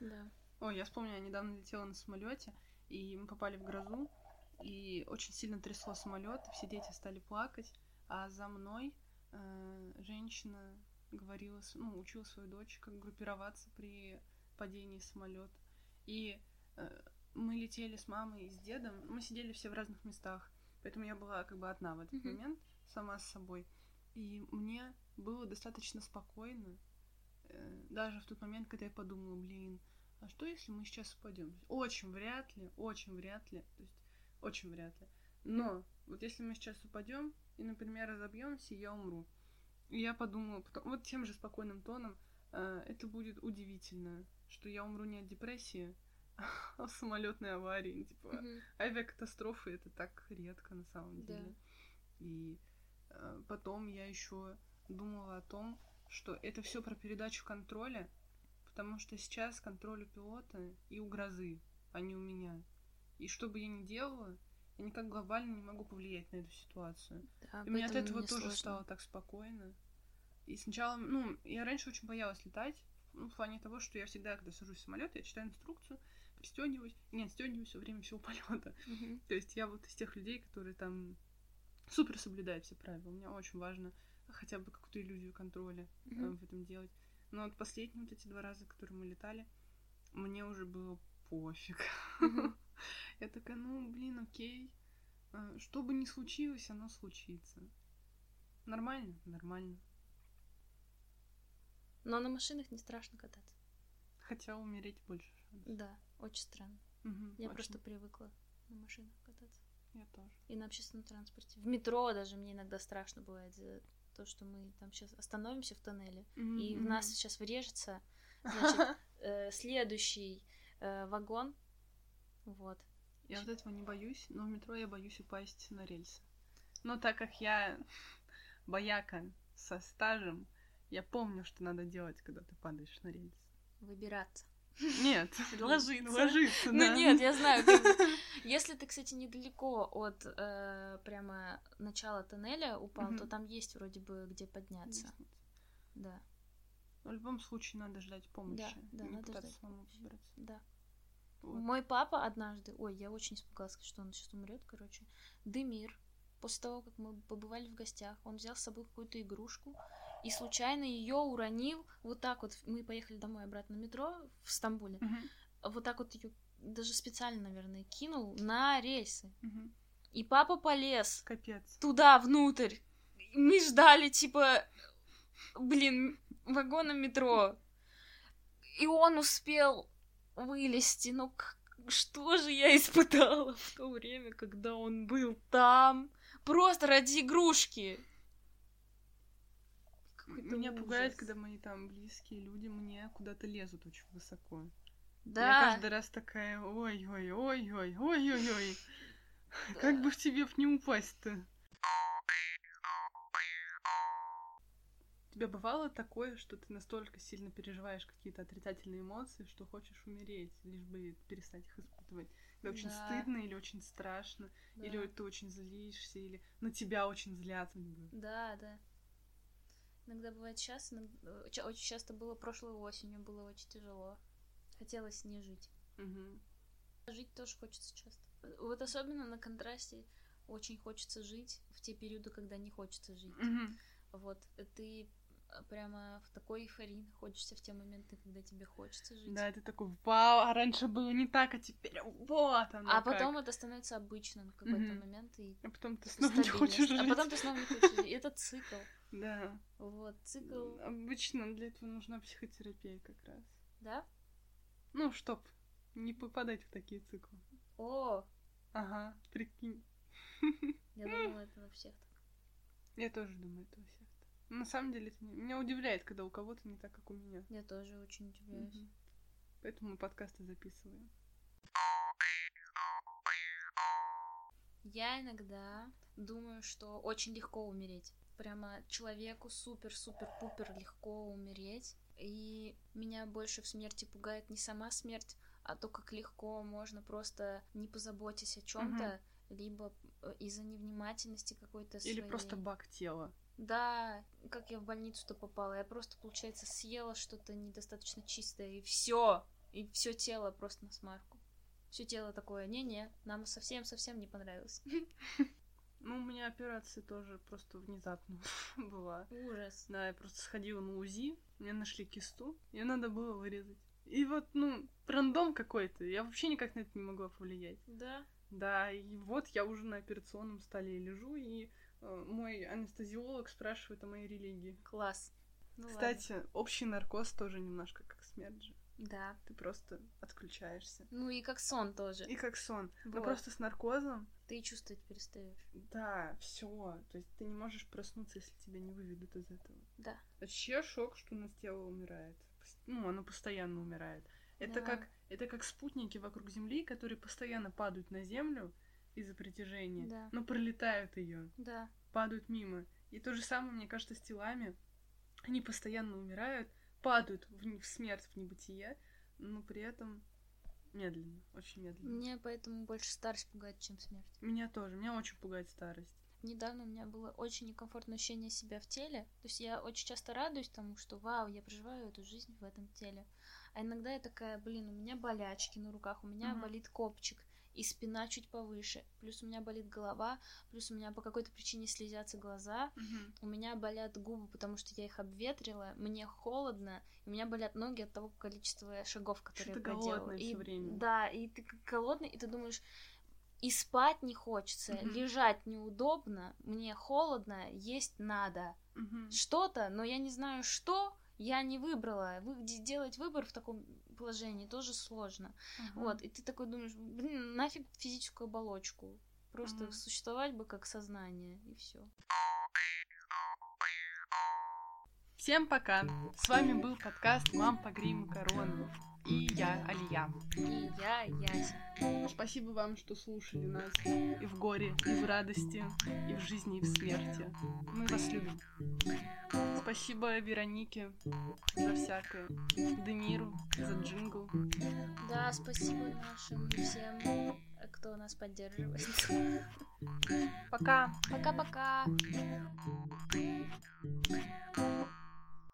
Да. <laughs> Ой, я вспомнила, я недавно летела на самолете, и мы попали в грозу, и очень сильно трясло самолет, все дети стали плакать, а за мной э, женщина говорила, ну, учила свою дочь, как группироваться при падении самолета. И э, мы летели с мамой и с дедом, мы сидели все в разных местах, поэтому я была как бы одна в этот момент, сама с собой. И мне было достаточно спокойно, э, даже в тот момент, когда я подумала, блин, а что если мы сейчас упадем? Очень вряд ли, очень вряд ли, то есть очень вряд ли. Но вот если мы сейчас упадем и, например, разобьемся, я умру. И я подумала, потом, вот тем же спокойным тоном, э, это будет удивительно, что я умру не от депрессии, <laughs> а в самолетной аварии. Типа, Мгм. авиакатастрофы это так редко на самом Да. деле. И э, потом я еще думала о том, что это все про передачу контроля, потому что сейчас контроль у пилота и у грозы, а не у меня. И что бы я ни делала, я никак глобально не могу повлиять на эту ситуацию. Да, И мне от этого мне тоже сложно. стало так спокойно. И сначала, ну, я раньше очень боялась летать, ну, в плане того, что я всегда, когда сажусь в самолет, я читаю инструкцию, пристегиваюсь, не отстегиваюсь во время всего <laughs> полета. Мгм. То есть я вот из тех людей, которые там супер соблюдают все правила. Мне очень важно хотя бы какую-то иллюзию контроля э, Мгм. в этом делать. Но вот последние вот эти два раза, которые мы летали, мне уже было пофиг. <laughs> Я такая, ну, блин, окей. Э, Что бы ни случилось, оно случится. Нормально? Нормально. Но на машинах не страшно кататься. Хотя умереть больше. Да, очень странно. Я очень. просто привыкла на машинах кататься. Я тоже. И на общественном транспорте. В метро даже мне иногда страшно бывает то, что мы там сейчас остановимся в тоннеле, и в нас сейчас врежется, значит, <laughs> э, следующий э, вагон. Вот. Я вот этого не боюсь, но в метро я боюсь упасть на рельсы. Но так как я <laughs> бояка со стажем, я помню, что надо делать, когда ты падаешь на рельсы. Выбираться. Нет, Ложиться. ложиться, Ну да. нет, я знаю. <laughs> Если ты, кстати, недалеко от э, прямо начала тоннеля упал, Мгм. то там есть вроде бы где подняться. Лестница. Да, В любом случае надо ждать помощи. Да, да, не надо ждать помощи. выбраться. да. Вот. Мой папа однажды, ой, я очень испугалась, что он сейчас умрет, короче. Демир, после того, как мы побывали в гостях, он взял с собой какую-то игрушку и случайно ее уронил. Вот так вот мы поехали домой обратно на метро в Стамбуле. Мгм, Вот так вот ее даже специально, наверное, кинул на рельсы. мгм. И папа полез Капец. туда, внутрь. Мы ждали, типа, блин, вагона метро. И он успел вылезти. К- что же я испытала в то время, когда он был там? Просто ради игрушки. Какой-то Меня пугает, ужас. когда мои там близкие люди мне куда-то лезут очень высоко. Я Да, каждый раз такая, ой-ой-ой-ой-ой-ой-ой. <laughs> Как бы в тебе в не упасть-то? У тебя бывало такое, что ты настолько сильно переживаешь какие-то отрицательные эмоции, что хочешь умереть, лишь бы перестать их испытывать? Очень Да. стыдно или очень страшно, да. или ты очень злишься, или на тебя очень злятся. Да, да. Иногда бывает сейчас, очень часто было прошлой осенью, было очень тяжело. Хотелось не жить. Мгм. Жить тоже хочется часто. Вот особенно на контрасте очень хочется жить в те периоды, когда не хочется жить. Мгм. Вот ты э, прямо в такой эйфории находишься в те моменты, когда тебе хочется жить. Да, ты такой, вау, а раньше было не так, а теперь вот оно а как». потом это становится обычным в какой-то Мгм. момент и А потом ты снова не хочешь жить. А потом ты снова не хочешь жить. Это цикл. Да. Вот, цикл. Обычно для этого нужна психотерапия как раз. Да? Ну, чтоб не попадать в такие циклы. О, Ага, прикинь. я <laughs> думала, это у всех так. Я тоже думаю, это у всех так. На самом деле, это не- меня удивляет, когда у кого-то не так, как у меня. Я тоже очень удивляюсь. Мгм. Поэтому мы подкасты записываем. Я иногда думаю, что очень легко умереть. Прямо человеку супер-супер-пупер легко умереть. И меня больше в смерти пугает не сама смерть, а то, как легко можно просто не позаботиться о чем-то, либо э, из-за невнимательности какой-то Или своей. просто баг тела. Да, как я в больницу-то попала. Я просто, получается, съела что-то недостаточно чистое, и все. И все тело просто на смарку. Все тело такое, не-не, нам совсем-совсем не понравилось. <laughs> Ну, у меня операция тоже просто внезапно <laughs> была. Ужас. Да, я просто сходила на УЗИ, мне нашли кисту, ее надо было вырезать. И вот, ну, рандом какой-то, я вообще никак на это не могла повлиять. Да. Да, и вот я уже на операционном столе лежу, и э, мой анестезиолог спрашивает о моей религии. Класс. Ну Кстати, общий наркоз тоже немножко как смерть же. Да. Ты просто отключаешься. Ну и как сон тоже. И как сон. Но Вот. просто с наркозом, Ты чувствовать перестаешь. да, все. То есть ты не можешь проснуться, если тебя не выведут из этого. Да. Вообще шок, что у нас тело умирает. Ну, оно постоянно умирает. Это Да. как это как спутники вокруг Земли, которые постоянно падают на Землю из-за притяжения, Да. но пролетают ее, Да. падают мимо. И то же самое, мне кажется, с телами. Они постоянно умирают, падают в, в смерть, в небытие, но при этом медленно, очень медленно. Мне поэтому больше старость пугает, чем смерть. Меня тоже, меня очень пугает старость. Недавно у меня было очень некомфортное ощущение себя в теле. То есть я очень часто радуюсь тому, что вау, я проживаю эту жизнь в этом теле. А иногда я такая, блин, у меня болячки на руках, у меня Мгм. болит копчик, и спина чуть повыше. Плюс у меня болит голова, плюс у меня по какой-то причине слезятся глаза. У меня болят губы, потому что я их обветрила, мне холодно, и у меня болят ноги от того количества шагов, которые Что я проделала. И, время. Да, и ты как голодный, и ты думаешь, и спать не хочется, Мгм. лежать неудобно, мне холодно, есть надо. Мгм. Что-то, но я не знаю что, я не выбрала. Вы, де- делать выбор в таком положении тоже сложно. Ага. Вот, и ты такой думаешь, блин, нафиг физическую оболочку. Просто Мгм. существовать бы как сознание, и все. Всем пока! С вами был подкаст «Мам, погрей макароны». И я, Алия. И я, Яся. Спасибо вам, что слушали нас и в горе, и в радости, и в жизни, и в смерти. Мы вас любим. Спасибо Веронике за всякое, Демиру за джингл. Да, спасибо нашим всем, кто нас поддерживает. Пока! Пока-пока.